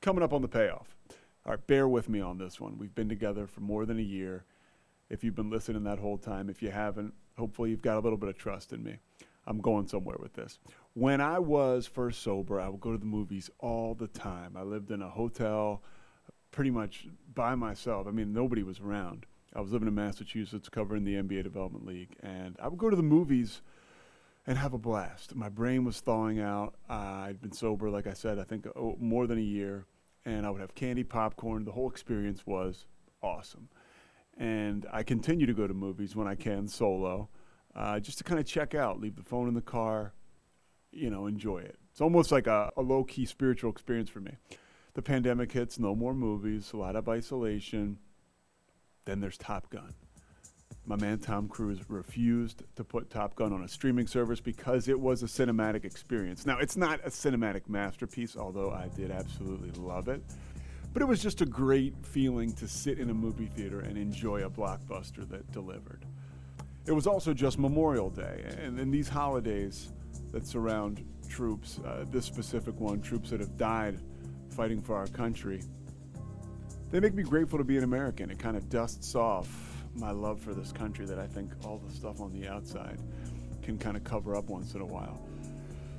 Coming up on the payoff. All right, bear with me on this one. We've been together for more than a year. If you've been listening that whole time, if you haven't, hopefully you've got a little bit of trust in me. I'm going somewhere with this. When I was first sober, I would go to the movies all the time. I lived in a hotel pretty much by myself. I mean, nobody was around. I was living in Massachusetts covering the NBA Development League, and I would go to the movies and have a blast. My brain was thawing out. Uh, I'd been sober, like I said, I think oh, more than a year, and I would have candy, popcorn. The whole experience was awesome. And I continue to go to movies when I can solo, uh, just to kind of check out, leave the phone in the car, you know, enjoy it. It's almost like a, a low key spiritual experience for me. The pandemic hits, no more movies, a lot of isolation. Then there's Top Gun. My man Tom Cruise refused to put Top Gun on a streaming service because it was a cinematic experience. Now, it's not a cinematic masterpiece, although I did absolutely love it. But it was just a great feeling to sit in a movie theater and enjoy a blockbuster that delivered. It was also just Memorial Day, and in these holidays that surround troops, uh, this specific one, troops that have died fighting for our country, they make me grateful to be an American. It kind of dusts off my love for this country that I think all the stuff on the outside can kind of cover up once in a while.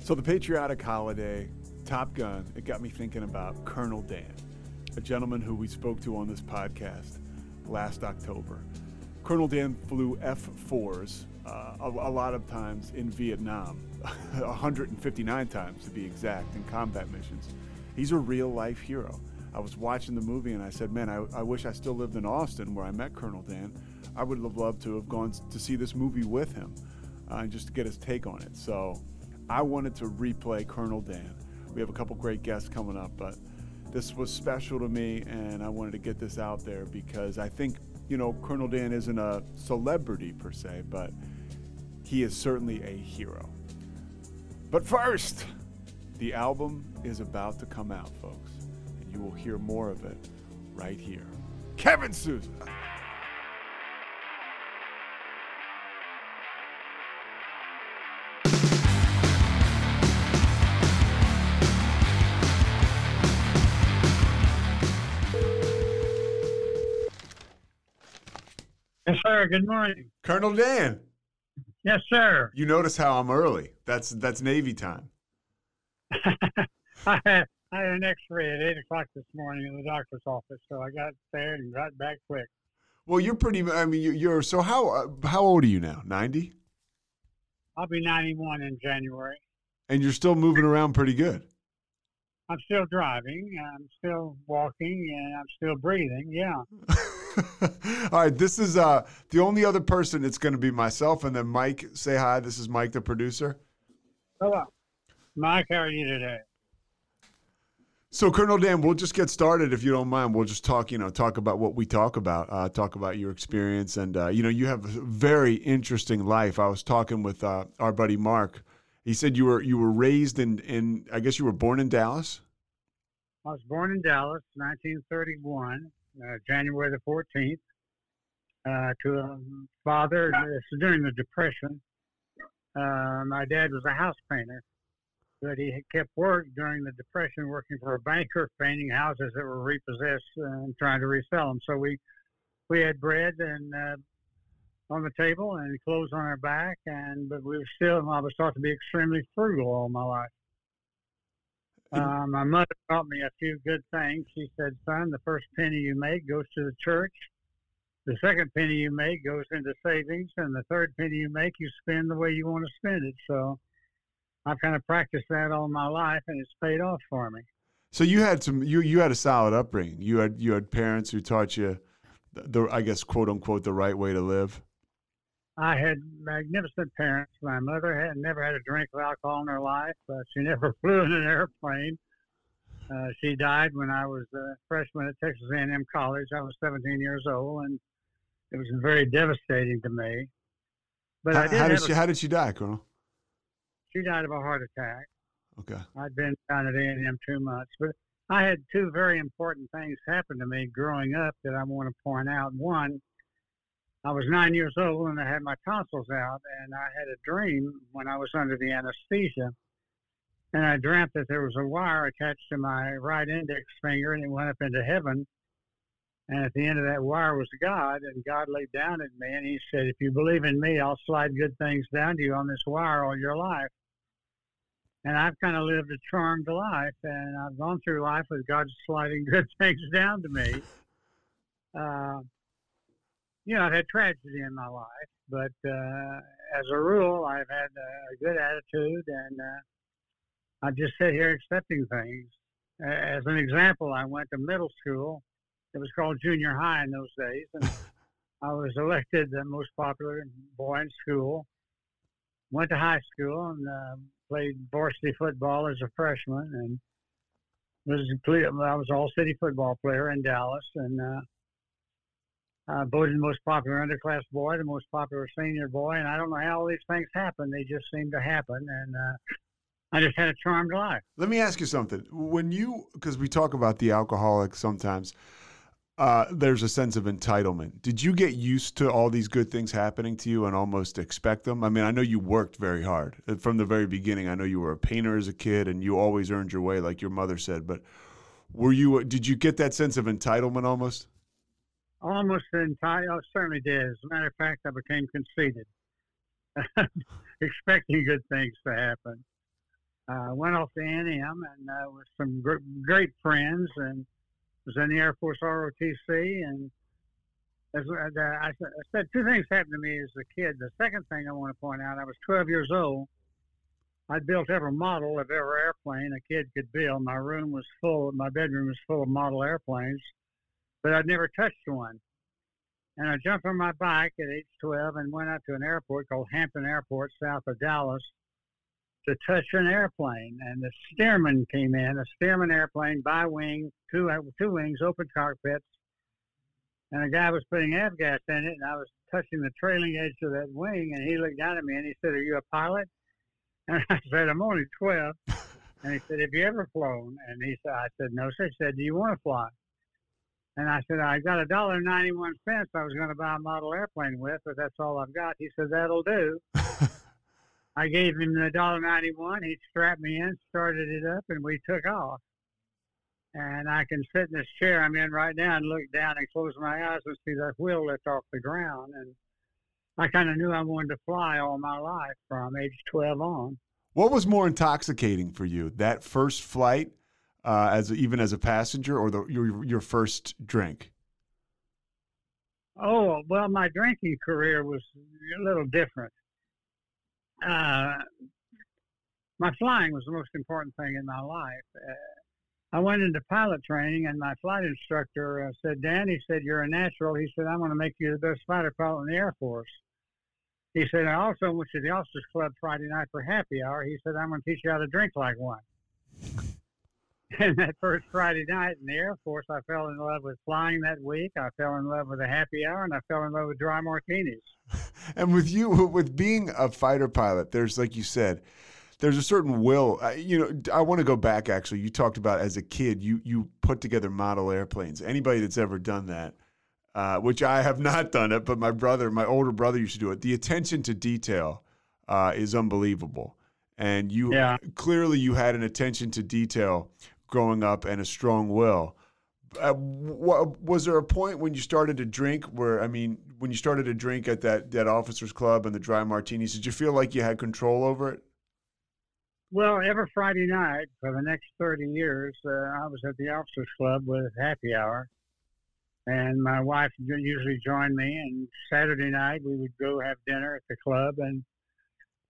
So, the patriotic holiday, Top Gun, it got me thinking about Colonel Dan, a gentleman who we spoke to on this podcast last October. Colonel Dan flew F 4s uh, a, a lot of times in Vietnam, 159 times to be exact, in combat missions. He's a real life hero. I was watching the movie and I said, man, I, I wish I still lived in Austin where I met Colonel Dan. I would have loved to have gone to see this movie with him uh, and just to get his take on it. So I wanted to replay Colonel Dan. We have a couple great guests coming up, but this was special to me and I wanted to get this out there because I think, you know, Colonel Dan isn't a celebrity per se, but he is certainly a hero. But first, the album is about to come out, folks and you will hear more of it right here. Kevin Souza. Yes, sir. Good morning. Colonel Dan. Yes, sir. You notice how I'm early. That's that's Navy time. I I had an X-ray at eight o'clock this morning in the doctor's office, so I got there and got back quick. Well, you're pretty. I mean, you're so how uh, how old are you now? Ninety. I'll be ninety-one in January. And you're still moving around pretty good. I'm still driving. I'm still walking, and I'm still breathing. Yeah. All right. This is uh the only other person. It's going to be myself and then Mike. Say hi. This is Mike, the producer. Hello, Mike. How are you today? So, Colonel Dan, we'll just get started if you don't mind. We'll just talk, you know, talk about what we talk about, uh, talk about your experience, and uh, you know, you have a very interesting life. I was talking with uh, our buddy Mark. He said you were you were raised in in I guess you were born in Dallas. I was born in Dallas, 1931, uh, January the 14th, uh, to a father. This is during the Depression. Uh, my dad was a house painter but he kept work during the Depression, working for a banker, painting houses that were repossessed and trying to resell them. So we we had bread and uh, on the table and clothes on our back, and but we were still. I was taught to be extremely frugal all my life. Uh, my mother taught me a few good things. She said, "Son, the first penny you make goes to the church. The second penny you make goes into savings, and the third penny you make, you spend the way you want to spend it." So I've kind of practiced that all my life, and it's paid off for me. So you had some you you had a solid upbringing. You had you had parents who taught you the, the I guess quote unquote the right way to live. I had magnificent parents. My mother had never had a drink of alcohol in her life. but she never flew in an airplane. Uh, she died when I was a freshman at Texas A&M College. I was 17 years old, and it was very devastating to me. But how, how did she? A, how did she die, Colonel? She died of a heart attack. Okay. I'd been down at A&M two months, but I had two very important things happen to me growing up that I want to point out. One, I was nine years old and I had my tonsils out, and I had a dream when I was under the anesthesia. And I dreamt that there was a wire attached to my right index finger and it went up into heaven. And at the end of that wire was God, and God laid down at me and He said, If you believe in me, I'll slide good things down to you on this wire all your life. And I've kind of lived a charmed life, and I've gone through life with God sliding good things down to me. Uh, you know, I've had tragedy in my life, but uh, as a rule, I've had a good attitude, and uh, I just sit here accepting things. As an example, I went to middle school. It was called junior high in those days, and I was elected the most popular boy in school. Went to high school and uh, played varsity football as a freshman, and was I was all city football player in Dallas, and uh, uh, voted the most popular underclass boy, the most popular senior boy, and I don't know how all these things happen. They just seem to happen, and uh, I just had a charmed life. Let me ask you something. When you, because we talk about the alcoholic sometimes, uh, there's a sense of entitlement. Did you get used to all these good things happening to you and almost expect them? I mean, I know you worked very hard uh, from the very beginning. I know you were a painter as a kid, and you always earned your way, like your mother said. But were you? Did you get that sense of entitlement almost? Almost entire. I certainly did. As a matter of fact, I became conceited, expecting good things to happen. I uh, went off to A&M uh, with some gr- great friends, and was in the Air Force ROTC. And as uh, I said, two things happened to me as a kid. The second thing I want to point out, I was 12 years old. I built every model of every airplane a kid could build. My room was full. My bedroom was full of model airplanes but I'd never touched one. And I jumped on my bike at age 12 and went out to an airport called Hampton Airport, south of Dallas, to touch an airplane. And the Stearman came in, a Stearman airplane, bi wing, two, two wings, open cockpits. And a guy was putting avgas in it, and I was touching the trailing edge of that wing. And he looked down at me and he said, Are you a pilot? And I said, I'm only 12. And he said, Have you ever flown? And he said, I said, No, sir. He said, Do you want to fly? And I said, I got a dollar ninety one cents I was going to buy a model airplane with, but that's all I've got. He said, That'll do. I gave him the dollar ninety one. He strapped me in, started it up, and we took off. And I can sit in this chair I'm in right now and look down and close my eyes and see that wheel lift off the ground. And I kind of knew I wanted to fly all my life from age 12 on. What was more intoxicating for you, that first flight uh, as even as a passenger, or the, your your first drink? Oh well, my drinking career was a little different. Uh, my flying was the most important thing in my life. Uh, I went into pilot training, and my flight instructor uh, said, "Dan," he said, "you're a natural." He said, "I'm going to make you the best fighter pilot in the Air Force." He said, "I also went to the Officers Club Friday night for happy hour." He said, "I'm going to teach you how to drink like one." and that first Friday night in the Air Force, I fell in love with flying that week. I fell in love with a happy hour, and I fell in love with dry martinis. and with you, with being a fighter pilot, there's like you said, there's a certain will. you know, I want to go back. Actually, you talked about as a kid, you you put together model airplanes. Anybody that's ever done that, uh, which I have not done it, but my brother, my older brother, used to do it. The attention to detail uh, is unbelievable and you yeah. clearly you had an attention to detail growing up and a strong will. Uh, was there a point when you started to drink where I mean, when you started to drink at that that officers club and the dry martinis, did you feel like you had control over it? Well, every Friday night for the next thirty years, uh, I was at the officers club with happy hour, and my wife usually joined me. And Saturday night we would go have dinner at the club, and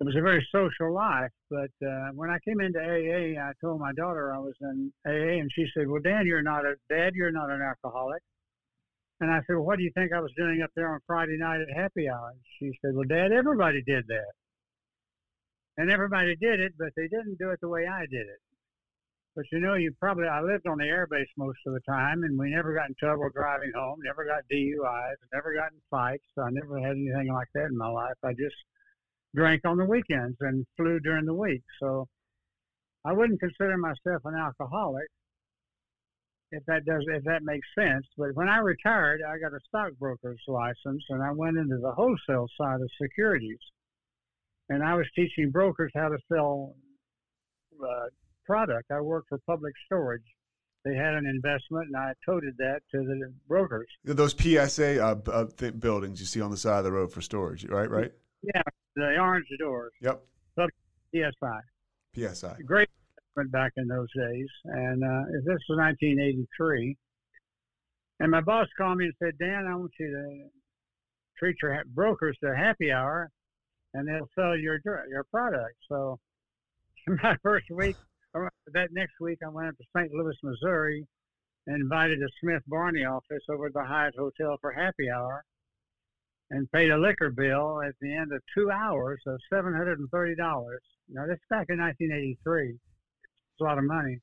it was a very social life. But uh, when I came into AA, I told my daughter I was in AA, and she said, "Well, Dad, you're not a dad. You're not an alcoholic." And I said, well, "What do you think I was doing up there on Friday night at happy hour?" She said, "Well, Dad, everybody did that, and everybody did it, but they didn't do it the way I did it." But you know, you probably I lived on the airbase most of the time, and we never got in trouble driving home. Never got DUIs. Never got in fights. So I never had anything like that in my life. I just drank on the weekends and flew during the week. So I wouldn't consider myself an alcoholic if that does if that makes sense. But when I retired, I got a stockbroker's license, and I went into the wholesale side of securities, and I was teaching brokers how to sell uh, product. I worked for Public Storage. They had an investment, and I toted that to the brokers. Those PSA uh, uh, th- buildings you see on the side of the road for storage, right? Right. Yeah, the orange doors. Yep. PSI. PSI. Great investment back in those days, and uh, this was 1983. And my boss called me and said, "Dan, I want you to treat your ha- brokers to happy hour, and they'll sell your your product." So, my first week, or that next week, I went up to St. Louis, Missouri, and invited a Smith Barney office over at the Hyatt Hotel for happy hour, and paid a liquor bill at the end of two hours of seven hundred and thirty dollars. Now that's back in 1983. It's a lot of money.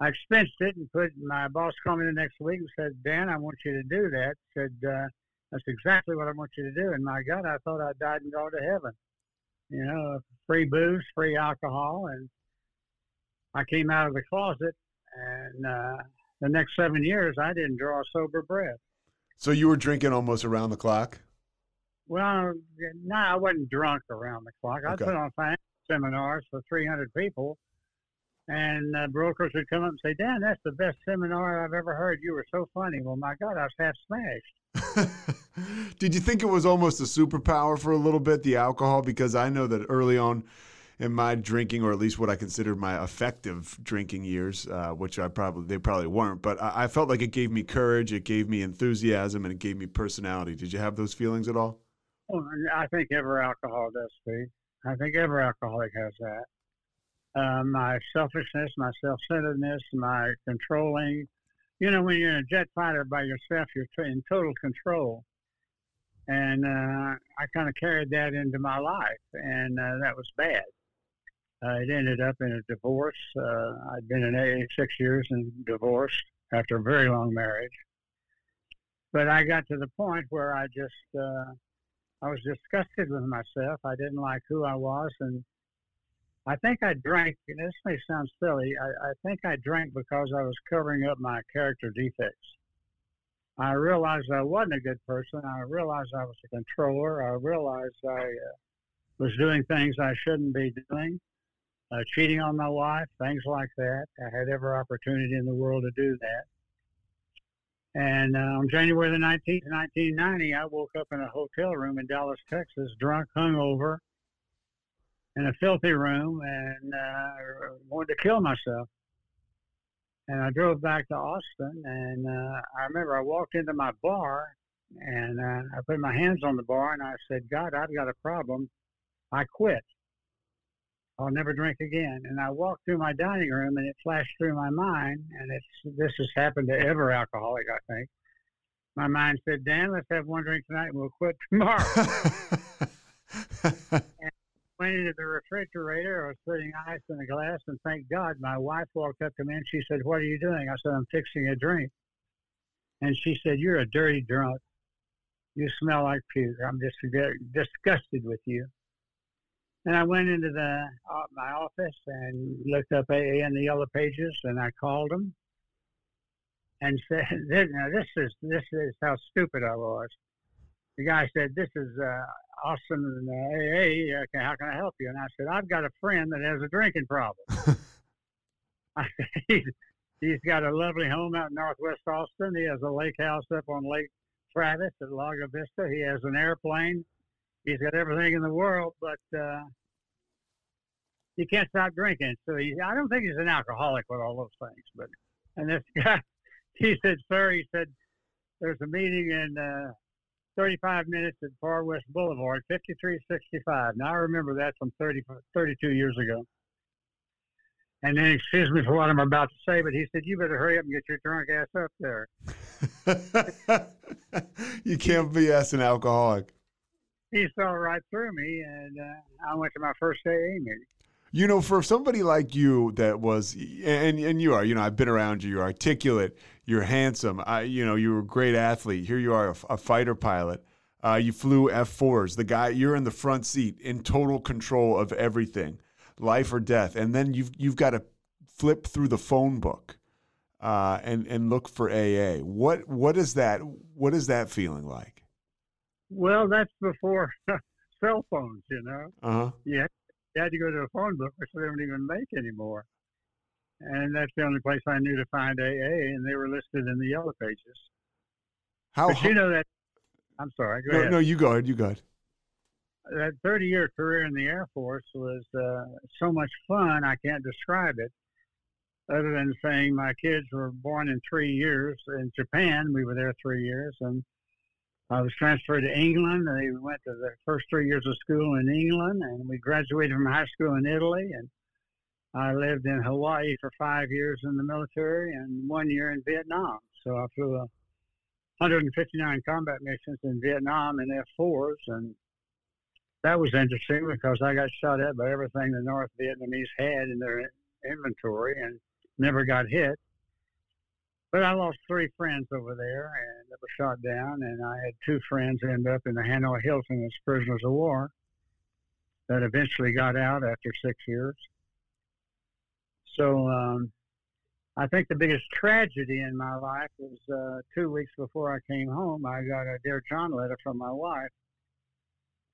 I expensed it and put my boss called me the next week and said, Dan, I want you to do that. Said, uh, that's exactly what I want you to do. And my God, I thought I died and gone to heaven. You know, free booze, free alcohol. And I came out of the closet and, uh, the next seven years, I didn't draw a sober breath. So you were drinking almost around the clock. Well, no, I wasn't drunk around the clock. I Okay. put on financial seminars for 300 people, and uh, brokers would come up and say, Dan, that's the best seminar I've ever heard. You were so funny. Well, my God, I was half smashed. Did you think it was almost a superpower for a little bit, the alcohol? Because I know that early on in my drinking, or at least what I considered my effective drinking years, uh, which I probably they probably weren't, but I, I felt like it gave me courage, it gave me enthusiasm, and it gave me personality. Did you have those feelings at all? Well, I think every alcohol does, Steve. I think every alcoholic has that. Uh, my selfishness, my self-centeredness, my controlling. You know, when you're in a jet fighter by yourself, you're t- in total control. And uh, I kind of carried that into my life, and uh, that was bad. Uh, it ended up in a divorce. Uh, I'd been in AA six years and divorced after a very long marriage. But I got to the point where I just uh, I was disgusted with myself. I didn't like who I was, and I think I drank. This may sound silly. I, I think I drank because I was covering up my character defects. I realized I wasn't a good person. I realized I was a controller. I realized I uh, was doing things I shouldn't be doing, uh, cheating on my wife, things like that. I had every opportunity in the world to do that. And uh, on January the 19th, 1990, I woke up in a hotel room in Dallas, Texas, drunk, hungover, in a filthy room, and uh, wanted to kill myself. And I drove back to Austin, and uh, I remember I walked into my bar, and uh, I put my hands on the bar, and I said, God, I've got a problem. I quit. I'll never drink again. And I walked through my dining room, and it flashed through my mind, and it's this has happened to every alcoholic, I think. My mind said, Dan, let's have one drink tonight, and we'll quit tomorrow. And went into the refrigerator. I was putting ice in a glass, and thank God, my wife walked up to me and she said, "What are you doing?" I said, "I'm fixing a drink." And she said, "You're a dirty drunk. You smell like puke. I'm just very disgusted with you." And I went into the uh, my office and looked up AA in the yellow pages, and I called them and said, "This, now, this is this is how stupid I was." The guy said, "This is uh, Austin and uh, AA. Okay, how can I help you?" And I said, "I've got a friend that has a drinking problem." I said, he's, he's got a lovely home out in Northwest Austin. He has a lake house up on Lake Travis at Lago Vista. He has an airplane. He's got everything in the world, but uh, he can't stop drinking. So he, I don't think he's an alcoholic with all those things. But and this guy, he said, "Sir," he said, "there's a meeting in." Uh, 35 minutes at Far West Boulevard, 5365. Now I remember that from 30, 32 years ago. And then, excuse me for what I'm about to say, but he said, You better hurry up and get your drunk ass up there. you can't be as an alcoholic. He saw right through me, and uh, I went to my first AA meeting. You know, for somebody like you that was, and and you are, you know, I've been around you. You're articulate. You're handsome. I, you know, you were a great athlete. Here you are, a, a fighter pilot. Uh, you flew F4s. The guy, you're in the front seat, in total control of everything, life or death. And then you've you've got to flip through the phone book, uh, and and look for AA. What what is that? What is that feeling like? Well, that's before cell phones, you know. Uh huh. Yeah, you had to go to a phone book, which they don't even make anymore. And that's the only place I knew to find AA, and they were listed in the yellow pages. How? But you know that. I'm sorry. Go no, ahead. no, you go ahead. You go ahead. That 30 year career in the Air Force was uh, so much fun, I can't describe it. Other than saying my kids were born in three years in Japan, we were there three years, and I was transferred to England. And they went to the first three years of school in England, and we graduated from high school in Italy. And I lived in Hawaii for five years in the military and one year in Vietnam. So I flew a 159 combat missions in Vietnam in F4s, and that was interesting because I got shot at by everything the North Vietnamese had in their inventory and never got hit. But I lost three friends over there and that were shot down, and I had two friends end up in the Hanoi Hilton as prisoners of war that eventually got out after six years. So um, I think the biggest tragedy in my life was uh, two weeks before I came home. I got a Dear John letter from my wife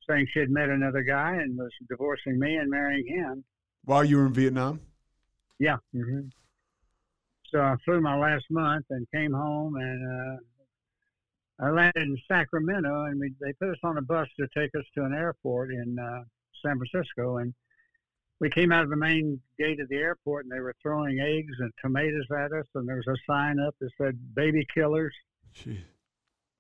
saying she had met another guy and was divorcing me and marrying him. While you were in Vietnam. Yeah. Mm-hmm. So I flew my last month and came home and uh, I landed in Sacramento and we, they put us on a bus to take us to an airport in uh, San Francisco and we came out of the main gate of the airport and they were throwing eggs and tomatoes at us and there was a sign up that said baby killers. Jeez.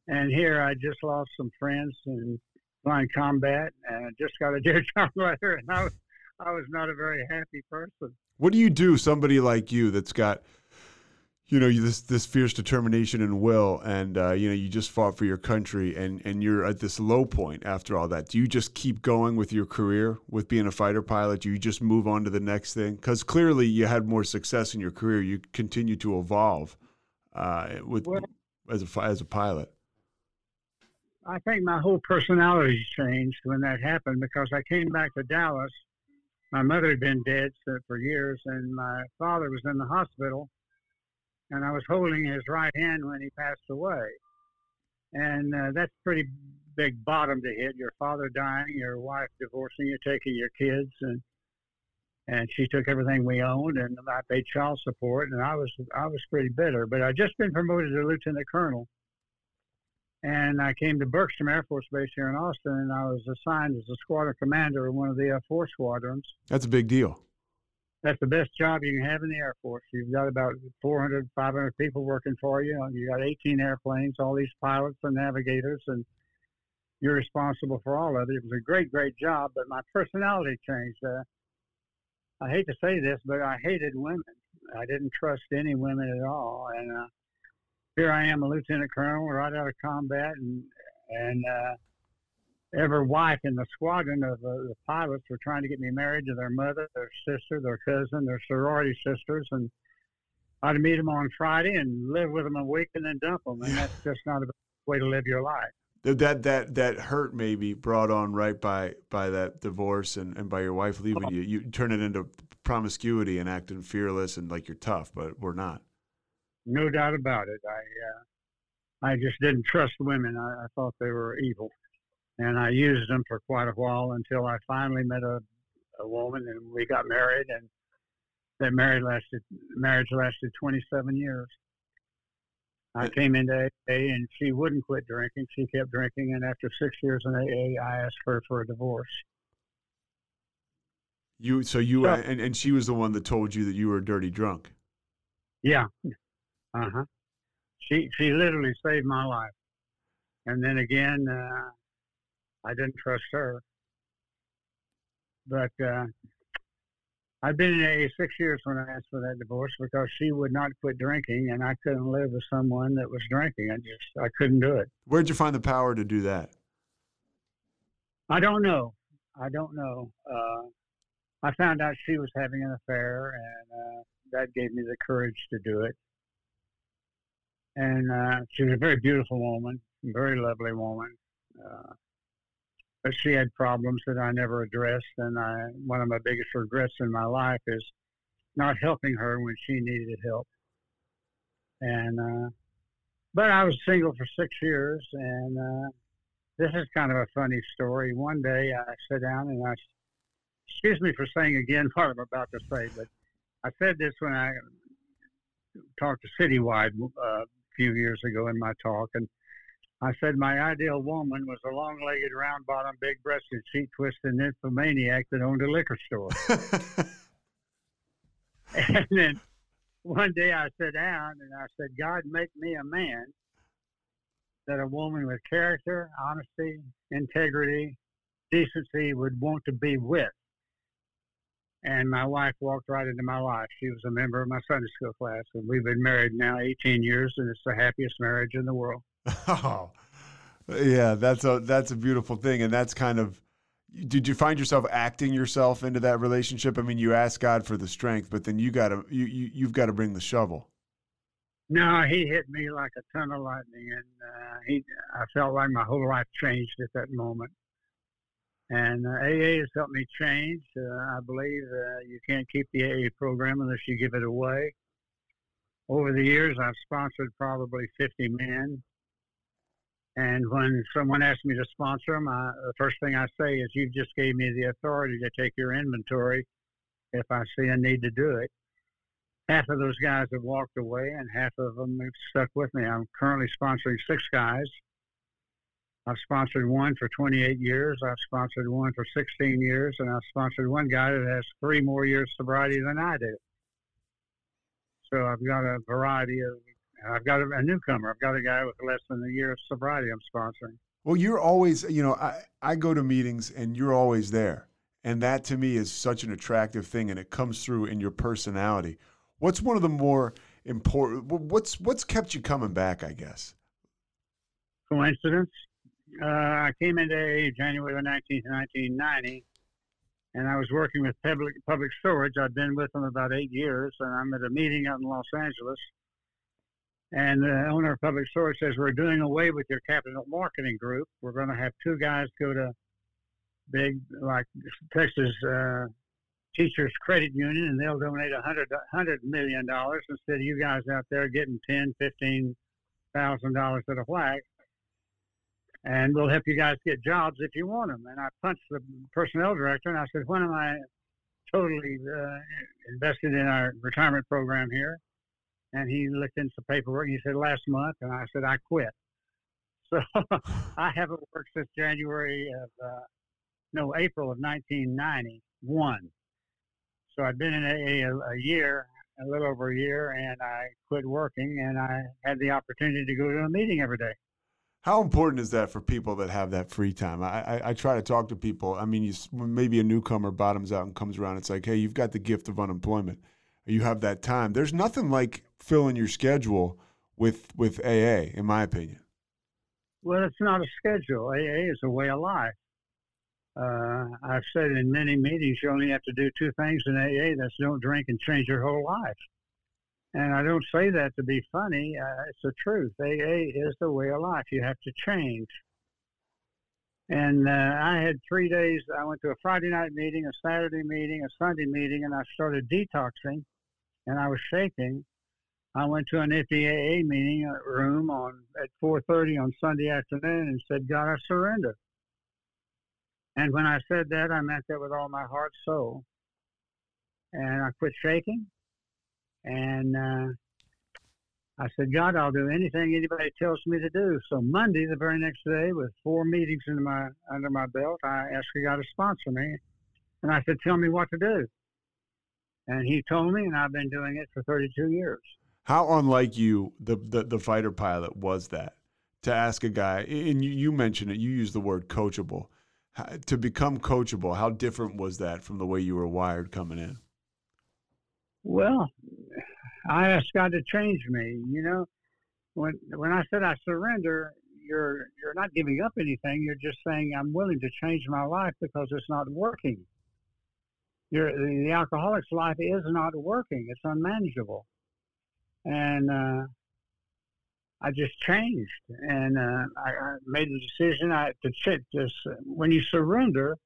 And here I just lost some friends in line combat and I just got a dear John letter and I was, I was not a very happy person. What do you do, somebody like you that's got, you know, this this fierce determination and will, and uh, you know, you just fought for your country, and and you're at this low point after all that. Do you just keep going with your career with being a fighter pilot? Do you just move on to the next thing? Because clearly, you had more success in your career. You continue to evolve uh, with Well- as a as a pilot. I think my whole personality changed when that happened because I came back to Dallas. My mother had been dead for years, and my father was in the hospital, and I was holding his right hand when he passed away. And uh, that's pretty big bottom to hit. Your father dying, your wife divorcing you, taking your kids, and and she took everything we owned, and I paid child support, and I was I was pretty bitter. But I'd just been promoted to lieutenant colonel and I came to Bergstrom Air Force Base here in Austin, and I was assigned as a squadron commander of one of the F4 squadrons. That's a big deal. That's the best job you can have in the Air Force. You've got about 400, 500 people working for you. You got 18 airplanes, all these pilots and navigators, and you're responsible for all of it. It was a great, great job, but my personality changed. Uh, I hate to say this, but I hated women. I didn't trust any women at all, and uh, here I am, a lieutenant colonel, right out of combat, and and uh, every wife in the squadron of uh, the pilots were trying to get me married to their mother, their sister, their cousin, their sorority sisters, and I'd meet them on Friday and live with them a week and then dump them, and that's just not a way to live your life. Th- That that that hurt maybe brought on right by by that divorce and, and by your wife leaving you. You turn it into promiscuity and acting fearless and like you're tough, but we're not. No doubt about it. I uh, I just didn't trust women. I, I thought they were evil, and I used them for quite a while until I finally met a, a woman, and we got married, and that marriage lasted marriage lasted 27 years. I came into AA, and she wouldn't quit drinking. She kept drinking, and after six years in AA, I asked her for a divorce. You so you So- and, and she was the one that told you that you were a dirty drunk. Yeah. Uh huh. She she literally saved my life. And then again, uh, I didn't trust her. But uh, I've been in AA six years when I asked for that divorce because she would not quit drinking, and I couldn't live with someone that was drinking. I just I couldn't do it. Where'd you find the power to do that? I don't know. I don't know. Uh, I found out she was having an affair, and uh, that gave me the courage to do it. And uh, she was a very beautiful woman, very lovely woman. Uh, but she had problems that I never addressed, and I, one of my biggest regrets in my life is not helping her when she needed help. And uh, but I was single for six years, and uh, this is kind of a funny story. One day I sat down and I, excuse me for saying again what I'm about to say, but I said this when I talked to Citywide uh, a few years ago in my talk, and I said my ideal woman was a long-legged, round-bottomed, big-breasted, cheek-twisting nymphomaniac that owned a liquor store. and then one day I sat down and I said, God, make me a man that a woman with character, honesty, integrity, decency would want to be with. And my wife walked right into my life. She was a member of my Sunday school class, and we've been married now 18 years, and it's the happiest marriage in the world. Oh, yeah, that's a that's a beautiful thing, and that's kind of. Did you find yourself acting yourself into that relationship? I mean, you ask God for the strength, but then you got to you, you you've got to bring the shovel. No, he hit me like a ton of lightning, and uh, he I felt like my whole life changed at that moment. And uh, AA has helped me change. Uh, I believe uh, you can't keep the AA program unless you give it away. Over the years, I've sponsored probably 50 men. And when someone asks me to sponsor them, I, the first thing I say is, "You've just gave me the authority to take your inventory if I see a need to do it." Half of those guys have walked away, and half of them have stuck with me. I'm currently sponsoring six guys I've sponsored one for 28 years. I've sponsored one for 16 years, and I've sponsored one guy that has three more years sobriety than I do. So I've got a variety of. I've got a, a newcomer. I've got a guy with less than a year of sobriety. I'm sponsoring. Well, you're always, you know, I, I go to meetings and you're always there. And that to me is such an attractive thing and it comes through in your personality. What's one of the more important what's what's kept you coming back, I guess? Coincidence? uh, I came into AA January 19th, 1990, and I was working with public public storage. I've been with them about eight years, and I'm at a meeting out in Los Angeles. And the owner of public storage says we're doing away with your capital marketing group. We're going to have two guys go to big like Texas uh, Teachers Credit Union, and they'll donate a hundred hundred million dollars instead of you guys out there getting ten, fifteen thousand dollars at a whack and we'll help you guys get jobs if you want them. And I punched the personnel director and I said, when am I totally uh, invested in our retirement program here? And he looked into the paperwork. He said, last month. And I said, I quit. So I haven't worked since January of, uh, no, April of 1991. So I've been in AA a, a year, a little over a year, and I quit working and I had the opportunity to go to a meeting every day. How important is that for people that have that free time? I, I, I try to talk to people. I mean, you, maybe a newcomer bottoms out and comes around. It's like, hey, you've got the gift of unemployment. You have that time. There's nothing like filling your schedule with with AA, in my opinion. Well, it's not a schedule. AA is a way of life. Uh, I've said in many meetings, you only have to do two things in AA. That's don't drink and change your whole life. And I don't say that to be funny. Uh, it's the truth. AA is the way of life. You have to change. And uh, I had three days. I went to a Friday night meeting, a Saturday meeting, a Sunday meeting, and I started detoxing. And I was shaking. I went to an FDAA meeting uh, room on at 4:30 on Sunday afternoon and said, "God, I surrender." And when I said that, I meant that with all my heart, soul. And I quit shaking. And uh, I said, God, I'll do anything anybody tells me to do. So Monday, the very next day, with four meetings in my under my belt, I asked God to sponsor me, and I said, Tell me what to do. And He told me, and I've been doing it for 32 years. How unlike you, the the, the fighter pilot, was that to ask a guy? And you, you mentioned it. You used the word coachable. To become coachable, how different was that from the way you were wired coming in? Well, I asked God to change me. You know, when when I said I surrender, you're you're not giving up anything. You're just saying I'm willing to change my life because it's not working. your the alcoholic's life is not working. It's unmanageable, and uh, I just changed, and uh, I, I, made the decision I, to sit. This when you surrender,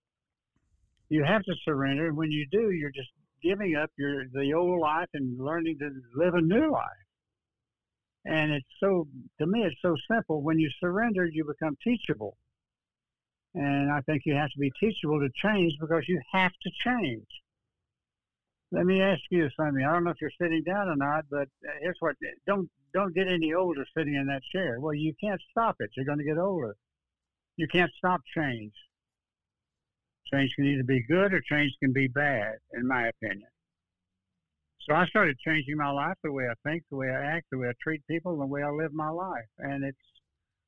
you have to surrender, and when you do, you're just giving up your the old life and learning to live a new life. And it's so to me, it's so simple. When you surrender, you become teachable. And I think you have to be teachable to change because you have to change. Let me ask you something. I don't know if you're sitting down or not, but uh, here's what: don't don't get any older sitting in that chair. Well, you can't stop it. You're going to get older. You can't stop change. Change can either be good or change can be bad, in my opinion. So I started changing my life, the way I think, the way I act, the way I treat people, the way I live my life. And it's,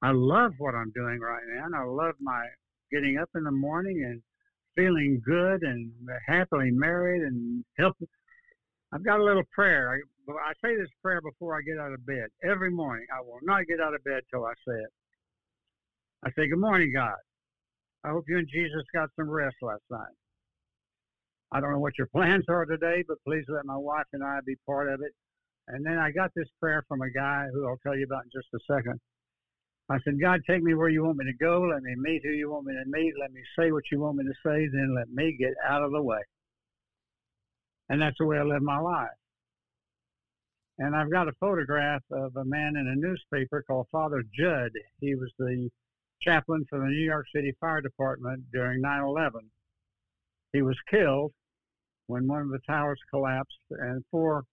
I love what I'm doing right now. And I love my getting up in the morning and feeling good and happily married and helping. I've got a little prayer. I, I say this prayer before I get out of bed every morning. I will not get out of bed till I say it. I say, Good morning, God. I hope you and Jesus got some rest last night. I don't know what your plans are today, but please let my wife and I be part of it. And then I got this prayer from a guy who I'll tell you about in just a second. I said, God, take me where you want me to go. Let me meet who you want me to meet. Let me say what you want me to say. Then let me get out of the way. And that's the way I live my life. And I've got a photograph of a man in a newspaper called Father Judge. He was the chaplain for the New York City Fire Department during 9 11. He was killed when one of the towers collapsed, and four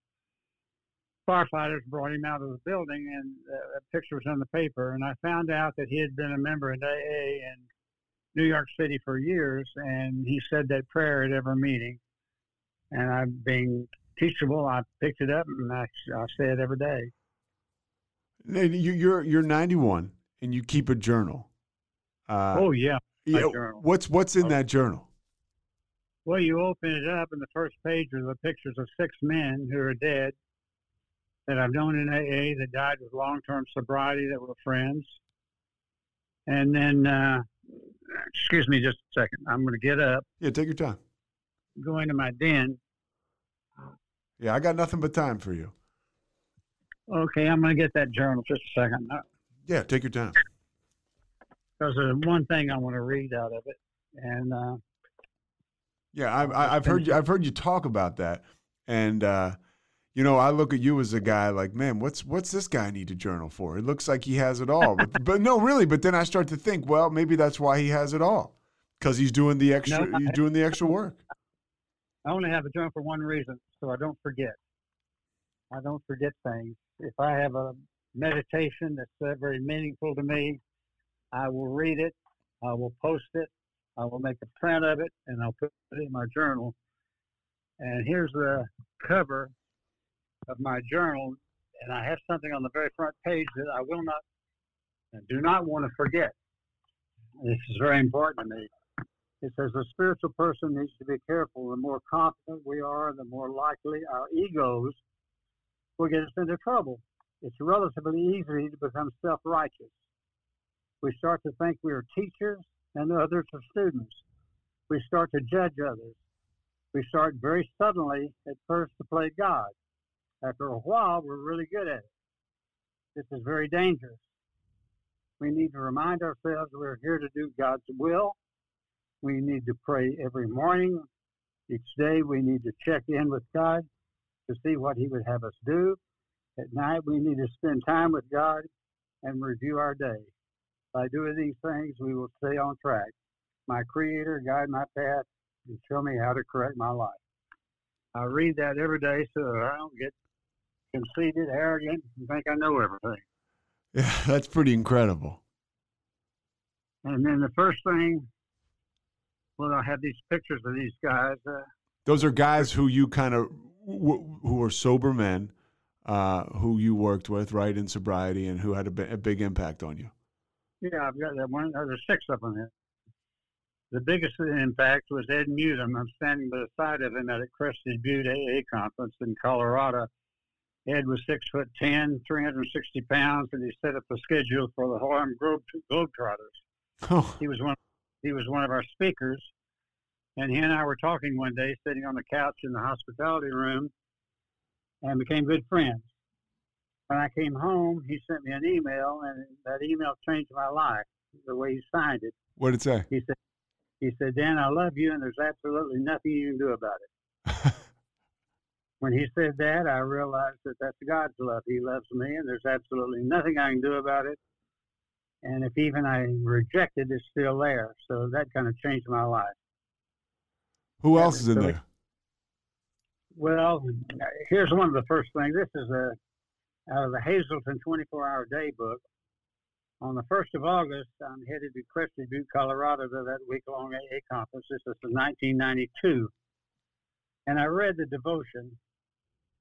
firefighters brought him out of the building, and uh, a picture was in the paper. And I found out that he had been a member in AA in New York City for years, and he said that prayer at every meeting. And I'm being teachable. I picked it up and I, I say it every day. You're you're 91 and you keep a journal. Uh, oh yeah, yeah. What's what's in that journal? Well, you open it up, and the first page are the pictures of six men who are dead that I've known in AA that died with long-term sobriety that were friends. And then, uh, excuse me just a second. I'm going to get up. Yeah, take your time. Go into my den. Yeah, I got nothing but time for you. Okay, I'm going to get that journal just a second. Yeah, take your time. Because there's one thing I want to read out of it, and uh, yeah, I, have heard you. I've heard you talk about that, and uh, you know, I look at you as a guy like, man, what's what's this guy need to journal for? It looks like he has it all, but but no, really. But then I start to think, well, maybe that's why he has it all, because he's doing the extra. No, he's doing the extra work. I only have a journal for one reason, so I don't forget. I don't forget things. If I have a meditation that's uh, very meaningful to me, I will read it. I will post it. I will make a print of it, and I'll put it in my journal. And here's the cover of my journal, and I have something on the very front page that I will not and do not want to forget. This is very important to me. It says a spiritual person needs to be careful. The more confident we are, the more likely our egos will get us into trouble. It's relatively easy to become self righteous. We start to think we are teachers and others are students. We start to judge others. We start very suddenly at first to play God. After a while, we're really good at it. This is very dangerous. We need to remind ourselves we're here to do God's will. We need to pray every morning. Each day, we need to check in with God to see what He would have us do. At night, we need to spend time with God and review our day. By doing these things, we will stay on track. My Creator guide my path and show me how to correct my life. I read that every day so I don't get conceited, arrogant, and think I know everything. Yeah, that's pretty incredible. And then the first thing, well, I have these pictures of these guys. Uh, Those are guys who you kind of who are sober men, uh, who you worked with, right, in sobriety, and who had a, a big impact on you. Yeah, I've got that one. There's six of them here. The biggest impact was Ed Mutum. I'm standing by the side of him at a Crested Butte AA conference in Colorado Ed was six foot ten, 360 pounds, and he set up a schedule for the Harlem Globe, Globetrotters. Oh. He was one. He was one of our speakers, And he and I were talking one day, sitting on the couch in the hospitality room, and became good friends. When I came home, he sent me an email, and that email changed my life. The way he signed it. What did it say? He said, "He said, Dan, I love you, and there's absolutely nothing you can do about it." when he said that, I realized that that's God's love. He loves me, and there's absolutely nothing I can do about it. And if even I reject it, it's still there. So that kind of changed my life. Who else is in So- there? Well, here's one of the first things. This is a out of the Hazelden 24-hour day book. On the 1st of August, I'm headed to Crested Butte, Colorado, to that week-long AA conference. This is in 1992, and I read the devotion,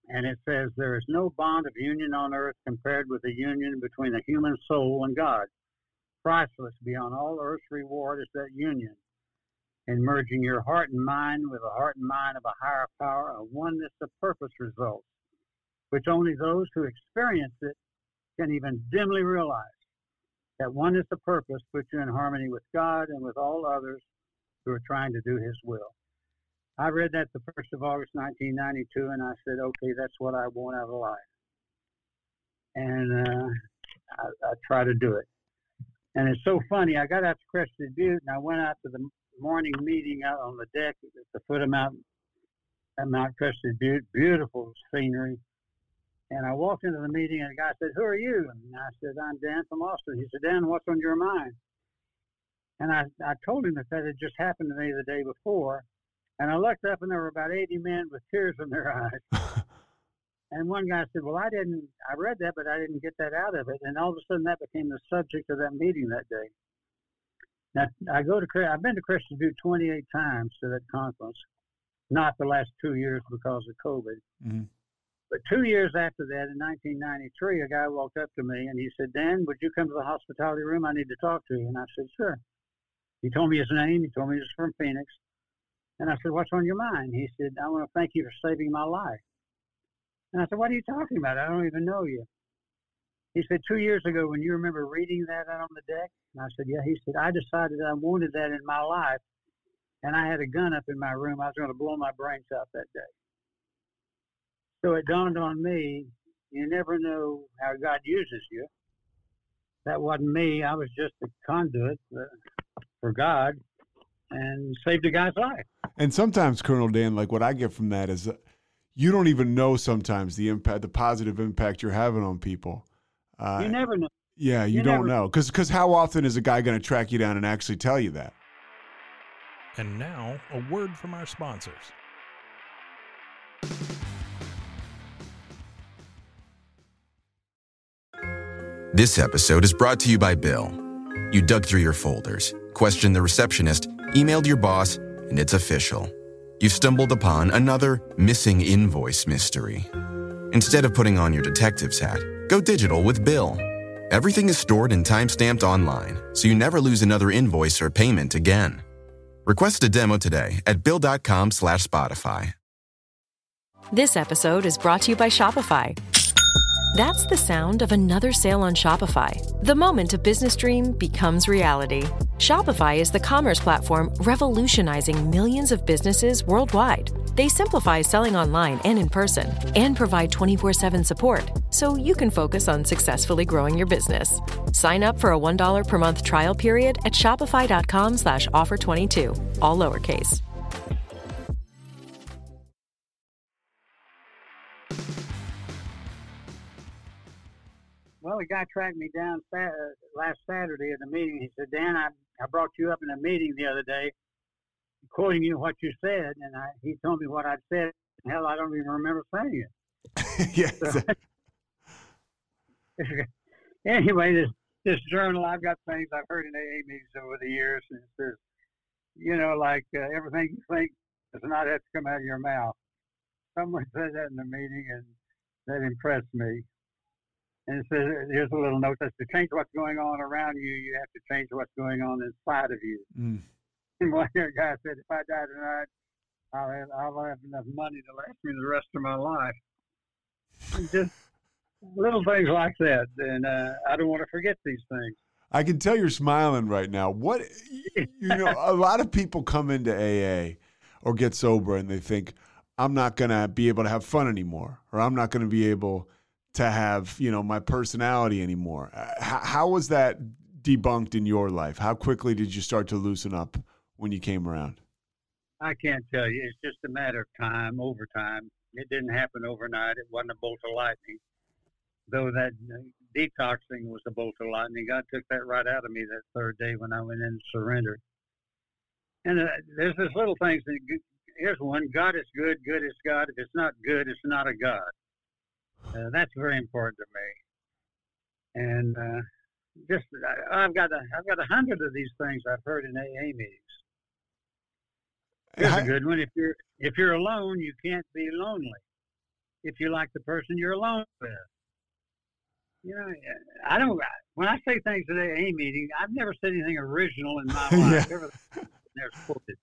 and it says there is no bond of union on earth compared with the union between a human soul and God. Priceless beyond all earth's reward is that union in merging your heart and mind with the heart and mind of a higher power, a oneness of purpose results, which only those who experience it can even dimly realize. That oneness of purpose puts you in harmony with God and with all others who are trying to do His will. I read that the 1st of August 1992, and I said, okay, that's what I want out of life. And uh, I, I try to do it. And it's so funny. I got out to Crested Butte, and I went out to the morning meeting out on the deck at the foot of Mount at Mount Crested Butte. Beautiful scenery. And I walked into the meeting, and the guy said, "Who are you?" And I said, "I'm Dan from Austin." He said, "Dan, what's on your mind?" And I, I told him that that had just happened to me the day before. And I looked up, and there were about 80 men with tears in their eyes. And one guy said, "Well, I didn't. I read that, but I didn't get that out of it." And all of a sudden, that became the subject of that meeting that day. Now, I go to, I've been to Crested Butte 28 times to that conference, not the last two years because of COVID. Mhm. But two years after that, in 1993, a guy walked up to me and he said, "Dan, would you come to the hospitality room? I need to talk to you." And I said, "Sure." He told me his name. He told me he was from Phoenix. And I said, "What's on your mind?" He said, "I want to thank you for saving my life." And I said, What are you talking about? I don't even know you. He said, Two years ago, when you remember reading that out on the deck? And I said, Yeah. He said, I decided I wanted that in my life. And I had a gun up in my room. I was going to blow my brains out that day. So it dawned on me you never know how God uses you. That wasn't me. I was just a conduit uh, for God and saved a guy's life. And sometimes, Colonel Dan, like what I get from that is that you don't even know sometimes the impact, the positive impact you're having on people. Uh, you never know. yeah, you, you don't never- know because how often is a guy going to track you down and actually tell you that? And now, a word from our sponsors. This episode is brought to you by Bill. You dug through your folders, questioned the receptionist, emailed your boss, and it's official. You've stumbled upon another missing invoice mystery. Instead of putting on your detective's hat, go digital with Bill. Everything is stored and timestamped online, so you never lose another invoice or payment again. Request a demo today at bill.com slash Spotify. This episode is brought to you by Shopify. That's the sound of another sale on Shopify. The moment a business dream becomes reality. Shopify is the commerce platform revolutionizing millions of businesses worldwide. They simplify selling online and in person and provide 24 7 support so you can focus on successfully growing your business. Sign up for a $1 per month trial period at shopify.com slash offer 22, all lowercase. Well, the guy tracked me down sa- uh, last Saturday at the meeting. He said, Dan, I, I brought you up in a meeting the other day, quoting you what you said, and I, he told me what I'd said. Hell, I don't even remember saying it. yes. it. anyway, this this journal, I've got things I've heard in AA meetings over the years, and it says, you know, like uh, everything you think does not have to come out of your mouth. Someone said that in the meeting, and that impressed me. And it says, here's a little note that to change what's going on around you, you have to change what's going on inside of you. Mm. And one guy said, if I die tonight, I'll have, I'll have enough money to last me the rest of my life. And just little things like that. And uh, I don't want to forget these things. I can tell you're smiling right now. What you know, a lot of people come into AA or get sober and they think, I'm not going to be able to have fun anymore, or I'm not going to be able to have, you know, my personality anymore. Uh, how, how was that debunked in your life? How quickly did you start to loosen up when you came around? I can't tell you. It's just a matter of time, over time. It didn't happen overnight. It wasn't a bolt of lightning. Though that uh, detoxing was a bolt of lightning, God took that right out of me that third day when I went in and surrendered. And uh, there's this little things. That, here's one: God is good. Good is God. If it's not good, it's not a God. Uh, that's very important to me. And uh, just I've got a I've got a hundred of these things I've heard in AA meetings. Here's a good one. If you're if you're alone, you can't be lonely. If you like the person you're alone with. You know, I don't. When I say things at AA meeting, I've never said anything original in my life. yeah. Everything quoted.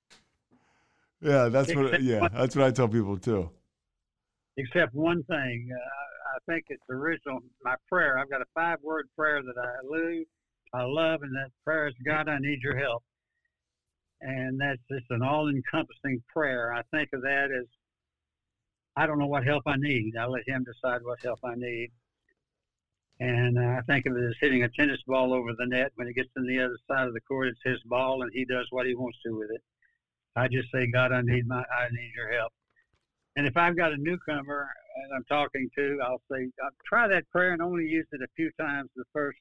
Yeah, that's Except what. Yeah, that's what I tell people too. Except one thing, uh, I think it's original. My prayer. I've got a five-word prayer that I love, I love, and that prayer is God, I need your help and that's just an all-encompassing prayer. I think of that as I don't know what help I need. I let Him decide what help I need. And I think of it as hitting a tennis ball over the net. When it gets on the other side of the court, it's His ball, and He does what He wants to with it. I just say, God, I need my, I need Your help. And if I've got a newcomer and I'm talking to, I'll say, I'll try that prayer and only use it a few times the first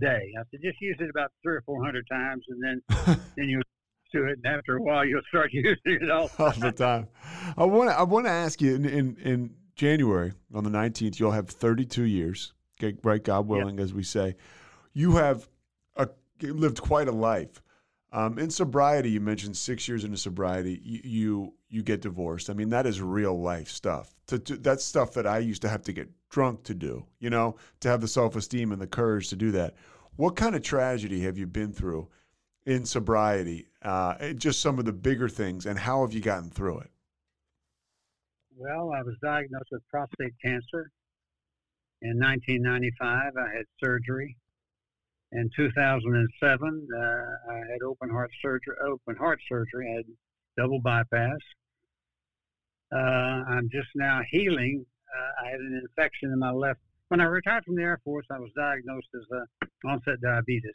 day. I said, just use it about three or four hundred times, and then then you to it, and after a while, you'll start using it all, all the time. I want to I want to ask you in, in, in January on the nineteenth, you'll have thirty two years. Okay, right, God willing, yep. as we say, you have a, lived quite a life. Um, in sobriety, you mentioned six years into sobriety, you, you, you get divorced. I mean, that is real life stuff. To, to, that's stuff that I used to have to get drunk to do. You know, to have the self esteem and the courage to do that. What kind of tragedy have you been through in sobriety? Uh, just some of the bigger things, and how have you gotten through it? Well, I was diagnosed with prostate cancer in 1995. I had surgery. In 2007, uh, I had open heart surgery. Open heart surgery. I had double bypass. Uh, I'm just now healing. Uh, I had an infection in my left. When I retired from the Air Force, I was diagnosed as uh, onset diabetes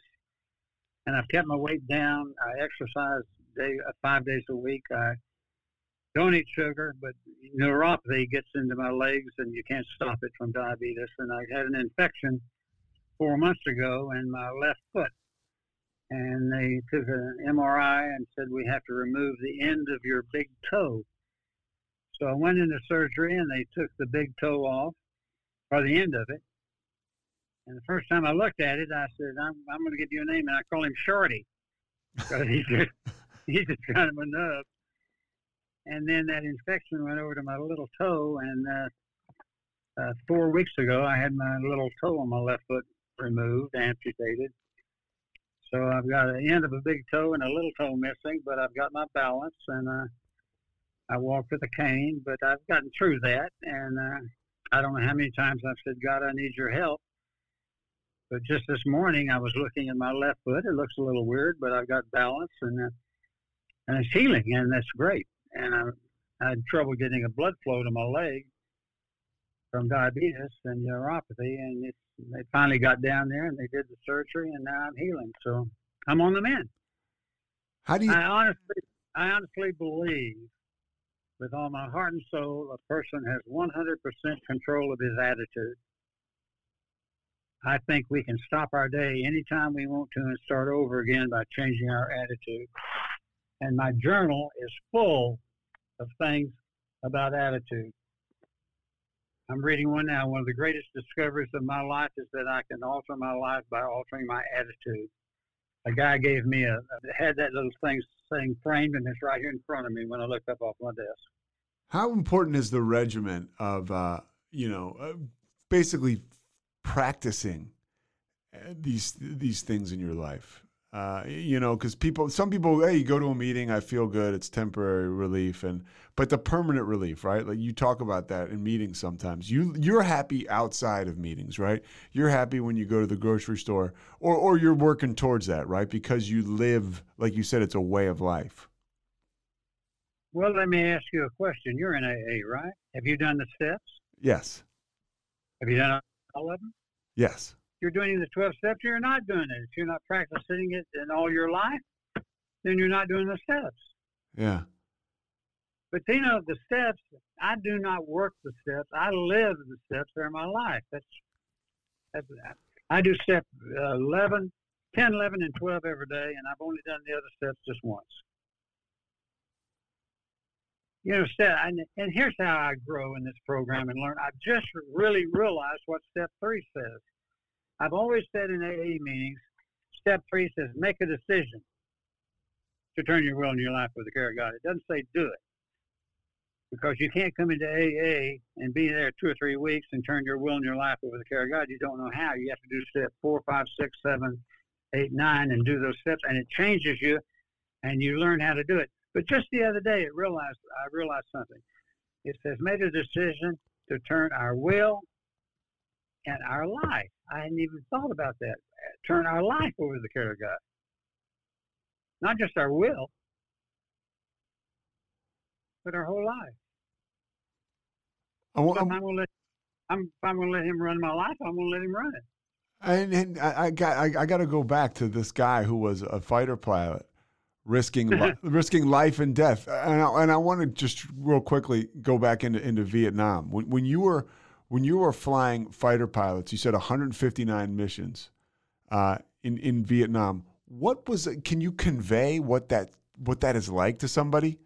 and I've kept my weight down. I exercise day five days a week. I don't eat sugar, but neuropathy gets into my legs, and you can't stop it from diabetes. And I had an infection four months ago in my left foot, and they took an MRI and said we have to remove the end of your big toe. So I went into surgery, and they took the big toe off, or the end of it, and the first time I looked at it, I said, I'm, I'm going to give you a name. And I call him Shorty because he's just, he's just kind of a nub. And then that infection went over to my little toe. And uh, uh, four weeks ago, I had my little toe on my left foot removed, amputated. So I've got the end of a big toe and a little toe missing, but I've got my balance and uh, I walk with a cane. But I've gotten through that, and uh, I don't know how many times I've said, "God, I need your help." But just this morning, I was looking at my left foot. It looks a little weird, but I've got balance and uh, and it's healing, and that's great. And I, I had trouble getting a blood flow to my leg from diabetes and neuropathy, and it, they finally got down there and they did the surgery, and now I'm healing. So I'm on the mend. How do you? I honestly, I honestly believe, with all my heart and soul, a person has 100% control of his attitude. I think we can stop our day anytime we want to and start over again by changing our attitude. And my journal is full of things about attitude. I'm reading one now. One of the greatest discoveries of my life is that I can alter my life by altering my attitude. A guy gave me a had that little thing saying framed, and it's right here in front of me when I looked up off my desk. How important is the regiment of, uh, you know, uh, basically practicing uh, these these things in your life. Uh, you know, because people, some people, hey, you go to a meeting, I feel good, it's temporary relief, and but the permanent relief, right? Like you talk about that in meetings sometimes. You you're happy outside of meetings, right? You're happy when you go to the grocery store, or or you're working towards that, right? Because you live, like you said, it's a way of life. Well, let me ask you a question. You're in AA, right? Have you done the steps? Yes. Have you done all of them? Yes. You're doing the 12 steps, or you're not doing it. If you're not practicing it in all your life, then you're not doing the steps. Yeah. But you know, the steps, I do not work the steps. I live the steps. They're my life. That's, that's I do step uh, 11, 10, 11, and 12 every day, and I've only done the other steps just once. You know, step, and, and here's how I grow in this program and learn. I've just really realized what step three says. I've always said in AA meetings, step three says make a decision to turn your will and your life with the care of God. It doesn't say do it. Because you can't come into AA and be there two or three weeks and turn your will and your life over the care of God. You don't know how. You have to do step four, five, six, seven, eight, nine, and do those steps, and it changes you, and you learn how to do it. But just the other day, it realized I realized something. It says made a decision to turn our will and our life. I hadn't even thought about that. Eh, turn our life over to the care of God. Not just our will, but our whole life. I, wa- So I'm gonna let I'm I'm gonna let him run my life. I'm gonna let him run it. And, and I, I got I, I got to go back to this guy who was a fighter pilot, risking li- risking life and death. And I, and I want to just real quickly go back into into Vietnam. When when you were when you were flying fighter pilots, you said 159 missions uh, in in Vietnam. What was can you convey what that what that is like to somebody?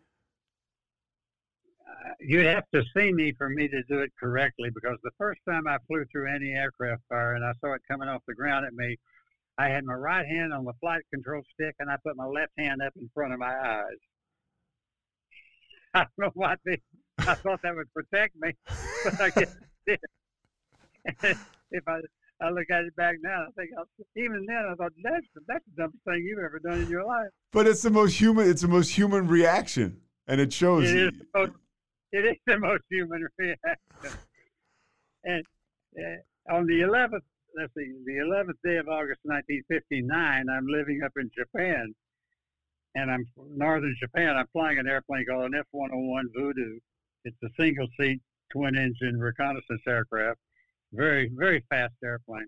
Uh, You'd have to see me for me to do it correctly because the first time I flew through any aircraft fire and I saw it coming off the ground at me, I had my right hand on the flight control stick and I put my left hand up in front of my eyes. I don't know why they, I thought that would protect me, but I guess. if I I look at it back now, I think I'll, even then I thought that's the, that's the dumbest thing you've ever done in your life. But it's the most human. It's the most human reaction, and it shows. It is the most, it is the most human reaction. And uh, on the 11th, let's see, the 11th day of August 1959, I'm living up in Japan, and I'm northern Japan. I'm flying an airplane called an F-101 Voodoo. It's a single-seat, twin-engine reconnaissance aircraft. Very, very fast airplane.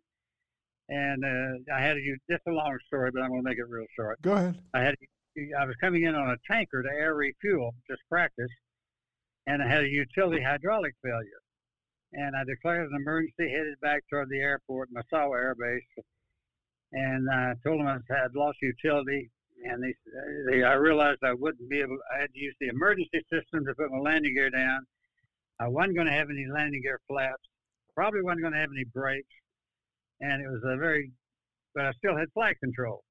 And uh, I had to use just a long story, but I'm going to make it real short. Go ahead. I had I was coming in on a tanker to air refuel, just practice, and I had a utility hydraulic failure. And I declared an emergency, headed back toward the airport, Misawa Air Base, and I told them I had lost utility. And they, they, I realized I wouldn't be able. I had to use the emergency system to put my landing gear down. I wasn't going to have any landing gear flaps. Probably wasn't going to have any brakes, and it was a very, but I still had flight control.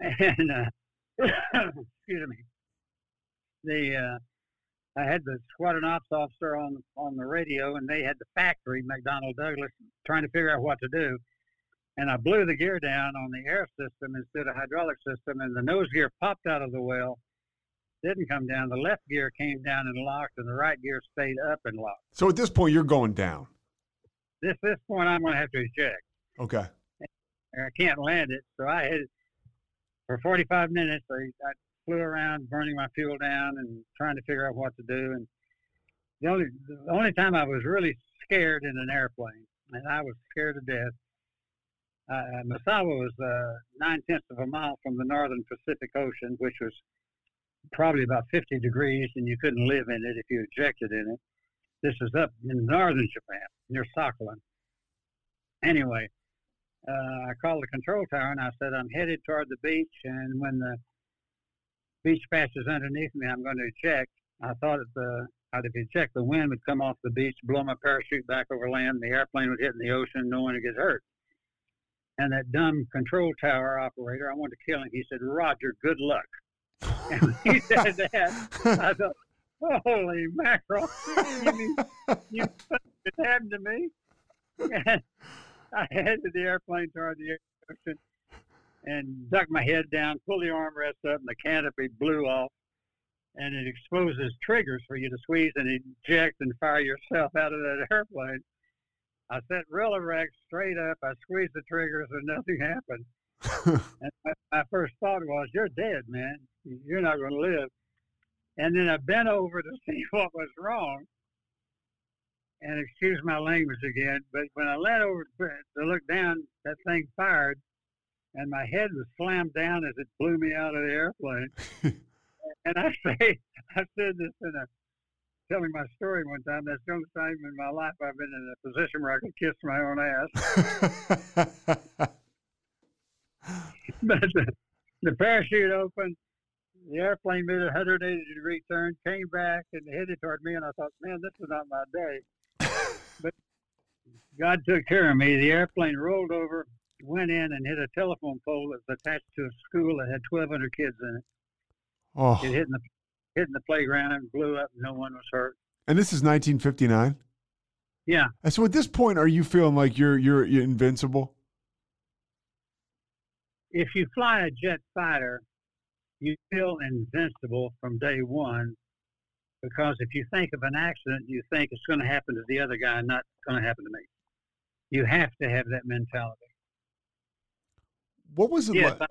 And uh, excuse me. The uh, I had the squadron ops officer on on the radio, and they had the factory McDonnell Douglas trying to figure out what to do. And I blew the gear down on the air system instead of hydraulic system, and the nose gear popped out of the well. Didn't come down. The left gear came down and locked, and the right gear stayed up and locked. So at this point, you're going down. This this point, I'm going to have to eject. Okay. I can't land it. So I had for 45 minutes. I, I flew around burning my fuel down and trying to figure out what to do. And the only the only time I was really scared in an airplane, and I was scared to death. Uh, Misawa was uh, nine tenths of a mile from the northern Pacific Ocean, which was probably about 50 degrees, and you couldn't live in it if you ejected in it. This is up in northern Japan, near Sakhalin. Anyway, uh, I called the control tower and I said, I'm headed toward the beach, and when the beach passes underneath me, I'm going to eject. I thought if the I'd if eject, the wind would come off the beach, blow my parachute back over land, the airplane would hit in the ocean, no one would get hurt. And that dumb control tower operator, I wanted to kill him. He said, Roger, good luck. And he said that. I thought, holy mackerel. You mean, you it happened to me? And I headed the airplane toward the ocean and ducked my head down, pulled the armrest up, and the canopy blew off. And it exposes triggers for you to squeeze and eject and fire yourself out of that airplane. I set Rilla Rack straight up. I squeezed the triggers and nothing happened. And my, my first thought was, "You're dead, man. You're not going to live." And then I bent over to see what was wrong. And excuse my language again, but when I leaned over to look down, that thing fired, and my head was slammed down as it blew me out of the airplane. and I say, I said this in a telling my story one time. That's the only time in my life I've been in a position where I could kiss my own ass. but the, the parachute opened, the airplane made a 180 degree turn, came back and headed toward me, and I thought, man, this is not my day. but God took care of me. The airplane rolled over, went in, and hit a telephone pole that was attached to a school that had 1,200 kids in it. Oh. It hit in the hit in the playground and blew up. No one was hurt. And this is 1959. Yeah. And so at this point, are you feeling like you're you're, you're invincible? If you fly a jet fighter, you feel invincible from day one because if you think of an accident, you think it's going to happen to the other guy, not going to happen to me. You have to have that mentality. What was it Yes, like? I-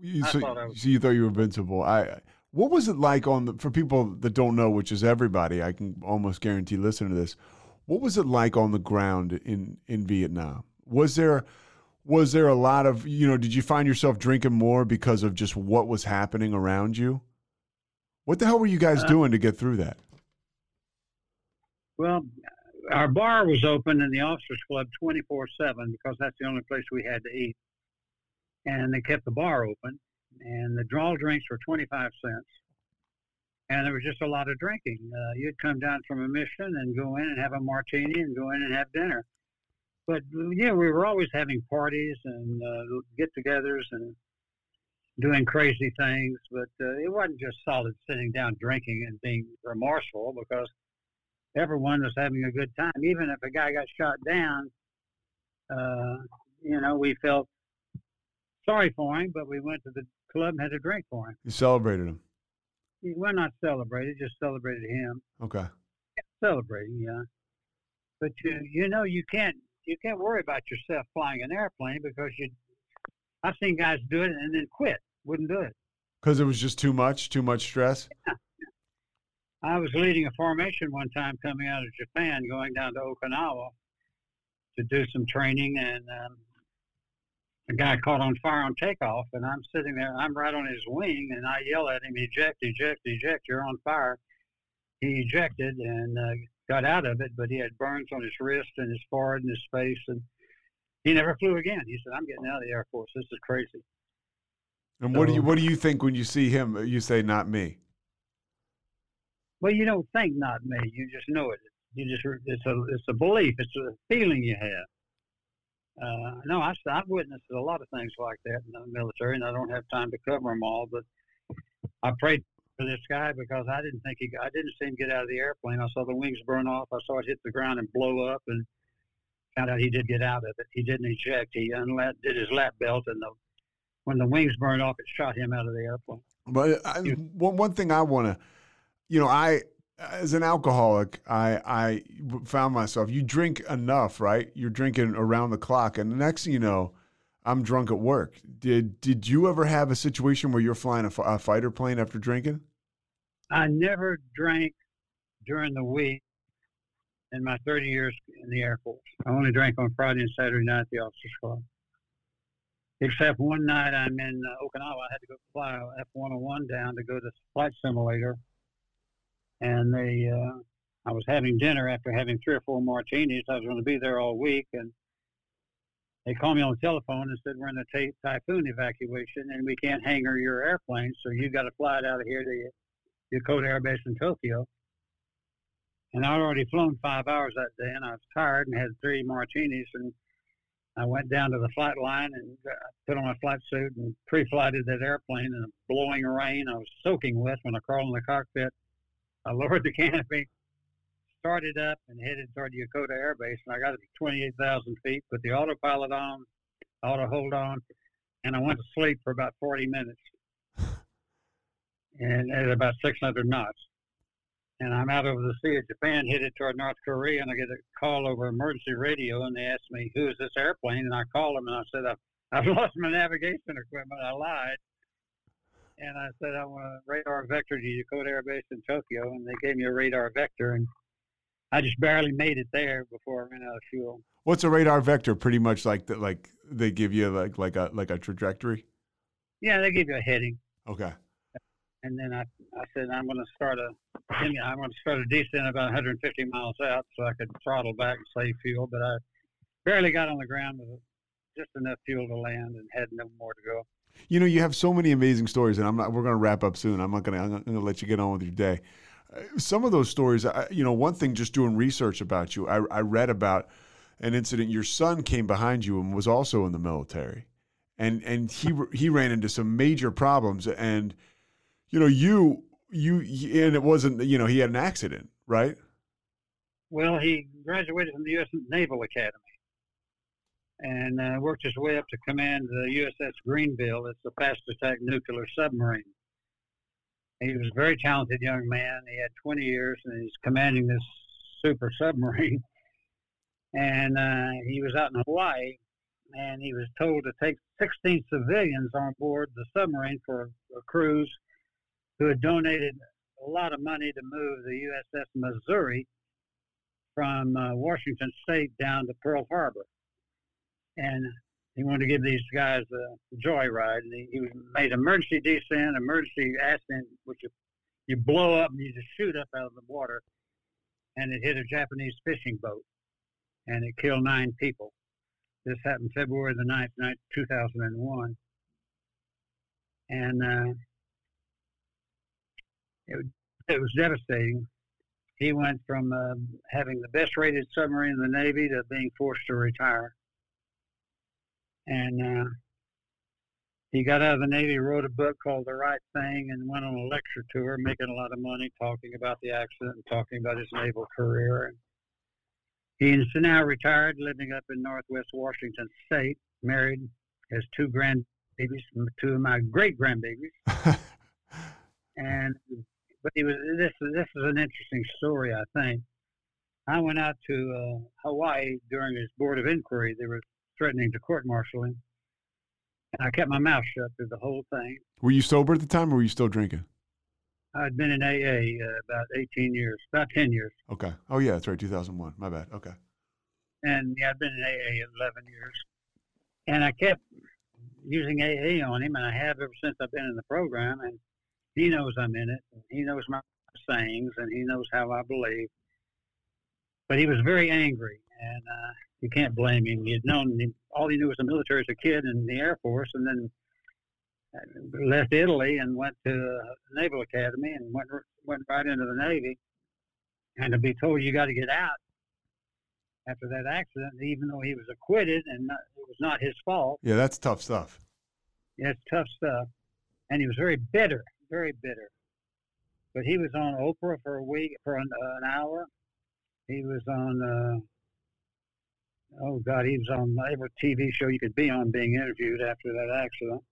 you, I so, thought I was- so you thought you were invincible. I. What was it like on the for people that don't know, which is everybody? I can almost guarantee listening to this. What was it like on the ground in in Vietnam? Was there was there a lot of you know? Did you find yourself drinking more because of just what was happening around you? What the hell were you guys Uh, doing to get through that? Well, our bar was open in the officers club 24 7 because that's the only place we had to eat. And they kept the bar open, and the draw drinks were 25 cents. And there was just a lot of drinking. Uh, you'd come down from a mission and go in and have a martini and go in and have dinner. But yeah, we were always having parties and uh, get togethers and doing crazy things. But uh, it wasn't just solid sitting down drinking and being remorseful because everyone was having a good time. Even if a guy got shot down, uh, you know, we felt sorry for him, but we went to the club and had a drink for him. You celebrated him. We're not celebrated, just celebrated him. Okay. Celebrating, yeah. But you, you know, you can't you can't worry about yourself flying an airplane because you. I've seen guys do it and then quit, wouldn't do it. Because it was just too much, too much stress. I was leading a formation one time coming out of Japan, going down to Okinawa to do some training, and um, a guy caught on fire on takeoff, and I'm sitting there, I'm right on his wing, and I yell at him, eject, eject, eject, you're on fire. He ejected and uh, got out of it, but he had burns on his wrist and his forehead and his face, and he never flew again. He said, I'm getting out of the Air Force. This is crazy. And what do you what do you think when you see him? You say, "Not me." Well, you don't think not me. You just know it. You just it's a it's a belief. It's a feeling you have. Uh, no, I, I've witnessed a lot of things like that in the military, and I don't have time to cover them all. But I prayed for this guy because I didn't think he. I didn't see him get out of the airplane. I saw the wings burn off. I saw it hit the ground and blow up, and found out he did get out of it. He didn't eject. He unlat did his lap belt, and the when the wings burned off, it shot him out of the airplane. But I, one one thing I want to, you know, I as an alcoholic, I I found myself. You drink enough, right? You're drinking around the clock, and the next thing you know, I'm drunk at work. Did did you ever have a situation where you're flying a, a fighter plane after drinking? I never drank during the week in my 30 years in the Air Force. I only drank on Friday and Saturday night at the officers club. Except one night I'm in uh, Okinawa. I had to go fly F-101 down to go to the flight simulator, and they. Uh, I was having dinner after having three or four martinis. I was going to be there all week, and they called me on the telephone and said we're in a ty- typhoon evacuation and we can't hangar your airplane, so you got to fly it out of here to Yokota Air Base in Tokyo. And I'd already flown five hours that day, and I was tired and had three martinis. And I went down to the flight line and uh, put on my flight suit and pre-flighted that airplane in a blowing rain. I was soaking wet when I crawled in the cockpit. I lowered the canopy, started up, and headed toward Yokota Air Base. And I got to 28,000 feet, put the autopilot on, auto hold on, and I went to sleep for about 40 minutes and at about 600 knots. And I'm out over the Sea of Japan, headed toward North Korea, and I get a call over emergency radio, and they ask me, "Who is this airplane?" And I call them, and I said, "I've, I've lost my navigation equipment." I lied, and I said I want a radar vector to Yokota Air Base in Tokyo, and they gave me a radar vector, and I just barely made it there before I ran out of fuel. What's a radar vector? Pretty much like the, like they give you like like a like a trajectory. Yeah, they give you a heading, Okay. and then I I said I'm going to start a I'm going to start a descent about 150 miles out so I could throttle back and save fuel, but I barely got on the ground with just enough fuel to land and had no more to go. You know, you have so many amazing stories, and I'm not. We're going to wrap up soon. I'm not going to. I'm going to let you get on with your day. Some of those stories, I, you know, one thing just doing research about you, I, I read about an incident. Your son came behind you and was also in the military, and and he he ran into some major problems, and you know, you you and it wasn't. You know, he had an accident, right? Well, he graduated from the U.S. Naval Academy and uh, worked his way up to command the USS Greeneville. It's a fast attack nuclear submarine. He was a very talented young man. He had 20 years and he's commanding this super submarine. And uh, he was out in Hawaii and he was told to take 16 civilians on board the submarine for a cruise who had donated a lot of money to move the USS Missouri from uh, Washington State down to Pearl Harbor. And he wanted to give these guys a joyride. And he, he made emergency descent, emergency ascent, which you, you blow up and you just shoot up out of the water. And it hit a Japanese fishing boat and it killed nine people. This happened February the 9th, night 2001. And uh, it, it was devastating he went from uh, having the best rated submarine in the Navy to being forced to retire. And uh, he got out of the Navy, wrote a book called The Right Thing, and went on a lecture tour, making a lot of money, talking about the accident and talking about his naval career. And he's now retired, living up in Northwest Washington State, married, has two grandbabies, two of my great grandbabies. and but he was this this is an interesting story I think. I went out to uh, Hawaii during his board of inquiry. They were threatening to court martial him, and I kept my mouth shut through the whole thing. Were you sober at the time, or were you still drinking? I'd been in AA uh, about 18 years, about 10 years, Okay. Oh yeah, that's right. 2001. My bad. Okay. and yeah, I'd been in AA 11 years, and I kept using AA on him, and I have ever since I've been in the program, and he knows I'm in it. And he knows my sayings, and he knows how I believe. But he was very angry, and uh, you can't blame him. He had known all he knew was the military as a kid and the Air Force, and then uh, left Italy and went to the Naval Academy and went went right into the Navy. And to be told you got to get out after that accident, even though he was acquitted and not, it was not his fault, Yeah, that's tough stuff. yeah, it's tough stuff. And he was very bitter, very bitter. But he was on Oprah for a week, for an, uh, an hour. He was on, uh, oh God, he was on every TV show you could be on being interviewed after that accident.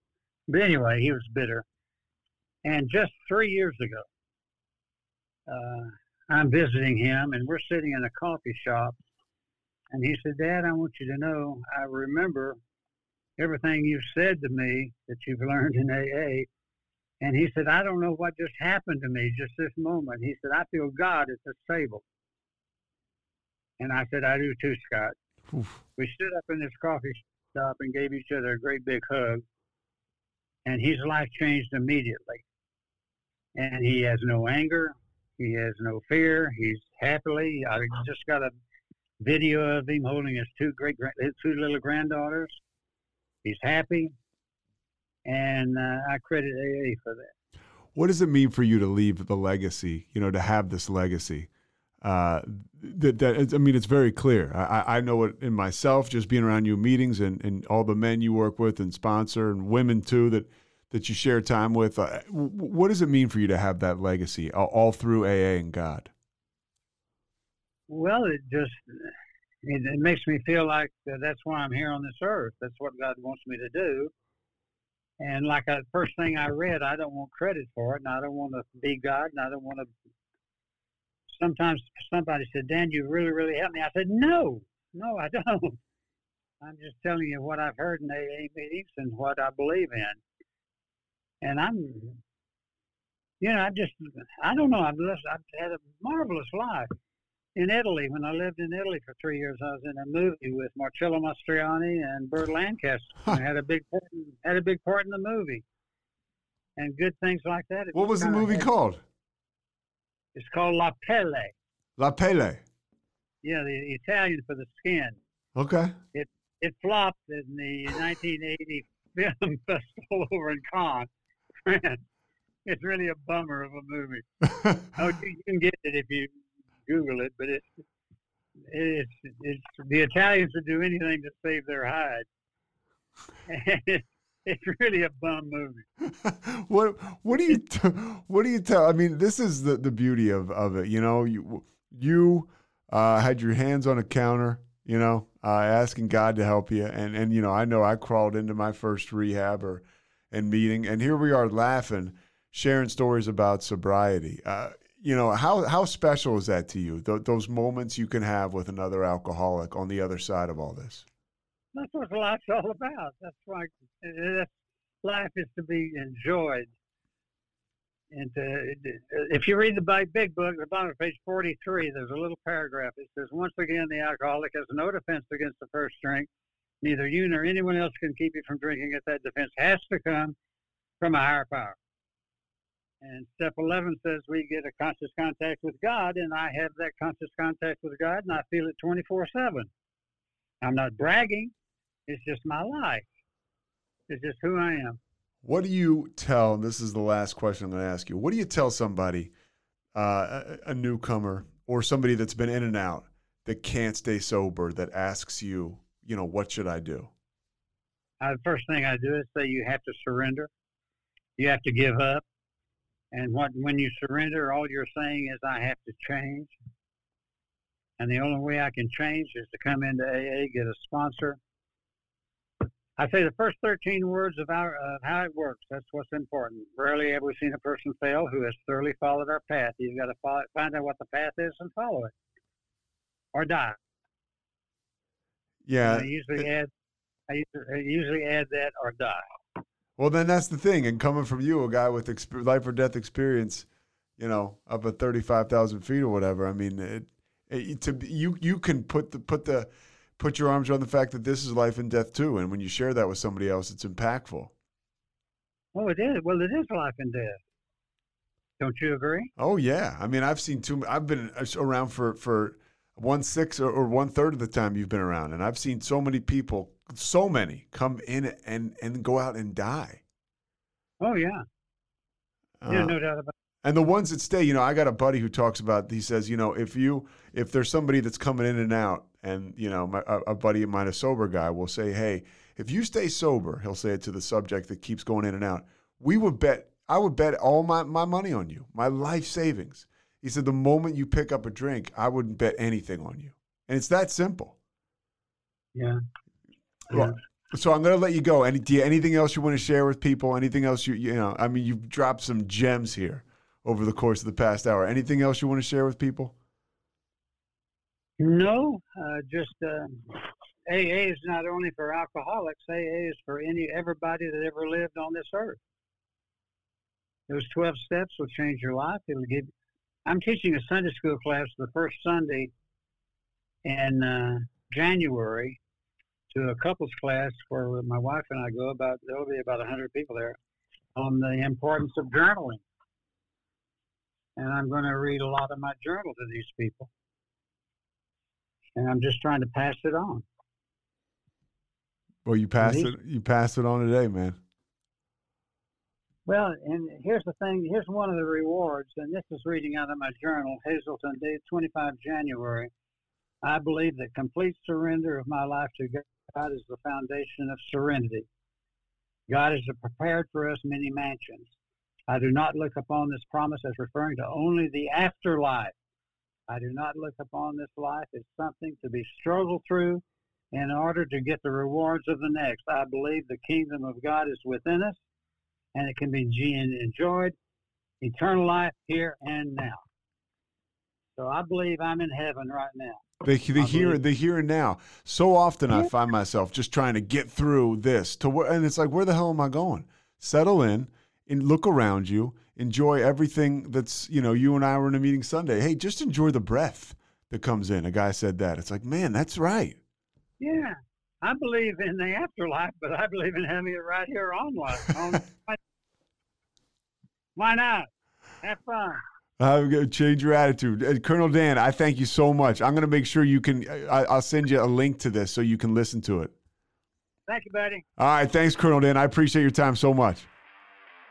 But anyway, he was bitter. And just three years ago, uh, I'm visiting him, and we're sitting in a coffee shop. And he said, Dad, I want you to know I remember everything you've said to me that you've learned in AA. And he said, I don't know what just happened to me just this moment. He said, I feel God at this table. And I said, I do too, Scott. Oof. We stood up in this coffee shop and gave each other a great big hug. And his life changed immediately. And he has no anger. He has no fear. He's happily. I just got a video of him holding his two great, his two little granddaughters. He's happy, and uh, I credit AA for that. What does it mean for you to leave the legacy? You know, to have this legacy. Uh, that, that I mean, it's very clear. I, I- know it in myself, just being around you meetings and, and all the men you work with and sponsor and women too that that you share time with. Uh, what does it mean for you to have that legacy all, all through AA and God? Well, it just it, it makes me feel like uh, that's why I'm here on this earth. That's what God wants me to do. And like the first thing I read, I don't want credit for it, and I don't want to be God, and I don't want to. Sometimes somebody said, "Dan, you really, really helped me." I said, "No, no, I don't. I'm just telling you what I've heard in AA meetings and what I believe in." and I'm, you know, I just, I don't know. I've, I've had a marvelous life in Italy. When I lived in Italy for three years, I was in a movie with Marcello Mastroianni and Burt Lancaster. I had a big part, in, had a big part in the movie, and good things like that. It What was the movie had- called? It's called La Pelle. La Pele. Yeah, the Italian for the skin. Okay. It it flopped in the 1980 film festival over in Cannes. France. It's really a bummer of a movie. Oh, you, can get it if you Google it, but it's it's it's the Italians would do anything to save their hide. And it's, it's really a bum movie. what what do you t- what do you tell? I mean, this is the, the beauty of, of it. You know, you you uh, had your hands on a counter. You know, uh, asking God to help you, and and you know, I know I crawled into my first rehab or and meeting, and here we are laughing, sharing stories about sobriety. Uh, you know, how how special is that to you? Th- those moments you can have with another alcoholic on the other side of all this. That's what life's all about. That's why that's, life is to be enjoyed. And uh, to, if you read the big book, the bottom of page 43, there's a little paragraph. It says, Once again, the alcoholic has no defense against the first drink. Neither you nor anyone else can keep you from drinking it. That defense has to come from a higher power. And step 11 says we get a conscious contact with God, and I have that conscious contact with God, and I feel it 24 7. I'm not bragging. It's just my life. It's just who I am. What do you tell? And this is the last question I'm going to ask you. What do you tell somebody, uh, a, a newcomer or somebody that's been in and out that can't stay sober that asks you, you know, what should I do? Uh, the first thing I do is say you have to surrender. You have to give up. And what when you surrender, all you're saying is I have to change. And the only way I can change is to come into AA, get a sponsor. I say the first 13 words of our, uh, how it works. That's what's important. Rarely have we seen a person fail who has thoroughly followed our path. You've got to follow, find out what the path is and follow it, or die. Yeah. I usually add, I usually, I usually add that or die. Well, then that's the thing. And coming from you, a guy with exp- life or death experience, you know, up at 35,000 feet or whatever, I mean, it, it, to be- you, you can put the, put the, put your arms around the fact that this is life and death too. And when you share that with somebody else, it's impactful. Oh, it is. Well, it is life and death. Don't you agree? Oh yeah, I mean I've seen too. I've been around for for one sixth or, or one third of the time you've been around, and I've seen so many people, so many come in and and go out and die. Oh, yeah. Yeah, Uh, no doubt about and the ones that stay, you know, I got a buddy who talks about. He says, you know, if you if there's somebody that's coming in and out, and you know, my, a, a buddy of mine, a sober guy, will say, hey, if you stay sober, he'll say it to the subject that keeps going in and out. We would bet. I would bet all my, my money on you, my life savings. He said, the moment you pick up a drink, I wouldn't bet anything on you. And it's that simple. Yeah. Well, so I'm going to let you go. Any, do you, anything else you want to share with people? Anything else you, you know, I mean, you've dropped some gems here over the course of the past hour. Anything else you want to share with people? No, uh, just uh, AA is not only for alcoholics. AA is for any everybody that ever lived on this earth. Those twelve steps will change your life. It'll give. I'm teaching a Sunday school class the first Sunday in uh, January to a couples class where my wife and I go. About there'll be about hundred people there on the importance of journaling, and I'm going to read a lot of my journal to these people and I'm just trying to pass it on. Well, you passed These- it. You passed it on today, man. Well, and here's the thing. Here's one of the rewards, and this is reading out of my journal, Hazelden, day 25 January. I believe that complete surrender of my life to God is the foundation of serenity. God has prepared for us many mansions. I do not look upon this promise as referring to only the afterlife. I do not look upon this life as something to be struggled through in order to get the rewards of the next. I believe the kingdom of God is within us and it can be enjoyed eternal life here and now. So I believe I'm in heaven right now. The, the here, the here and now. So often I find myself just trying to get through this to where, and it's like, where the hell am I going? Settle in, and look around you, enjoy everything that's, you know, you and I were in a meeting Sunday. Hey, just enjoy the breath that comes in. A guy said that. It's like, man, that's right. Yeah. I believe in the afterlife, but I believe in having it right here on life. On, why not? Have fun. Uh, change your attitude. Uh, Colonel Dan, I thank you so much. I'm going to make sure you can, I, I'll send you a link to this so you can listen to it. Thank you, buddy. All right. Thanks, Colonel Dan. I appreciate your time so much.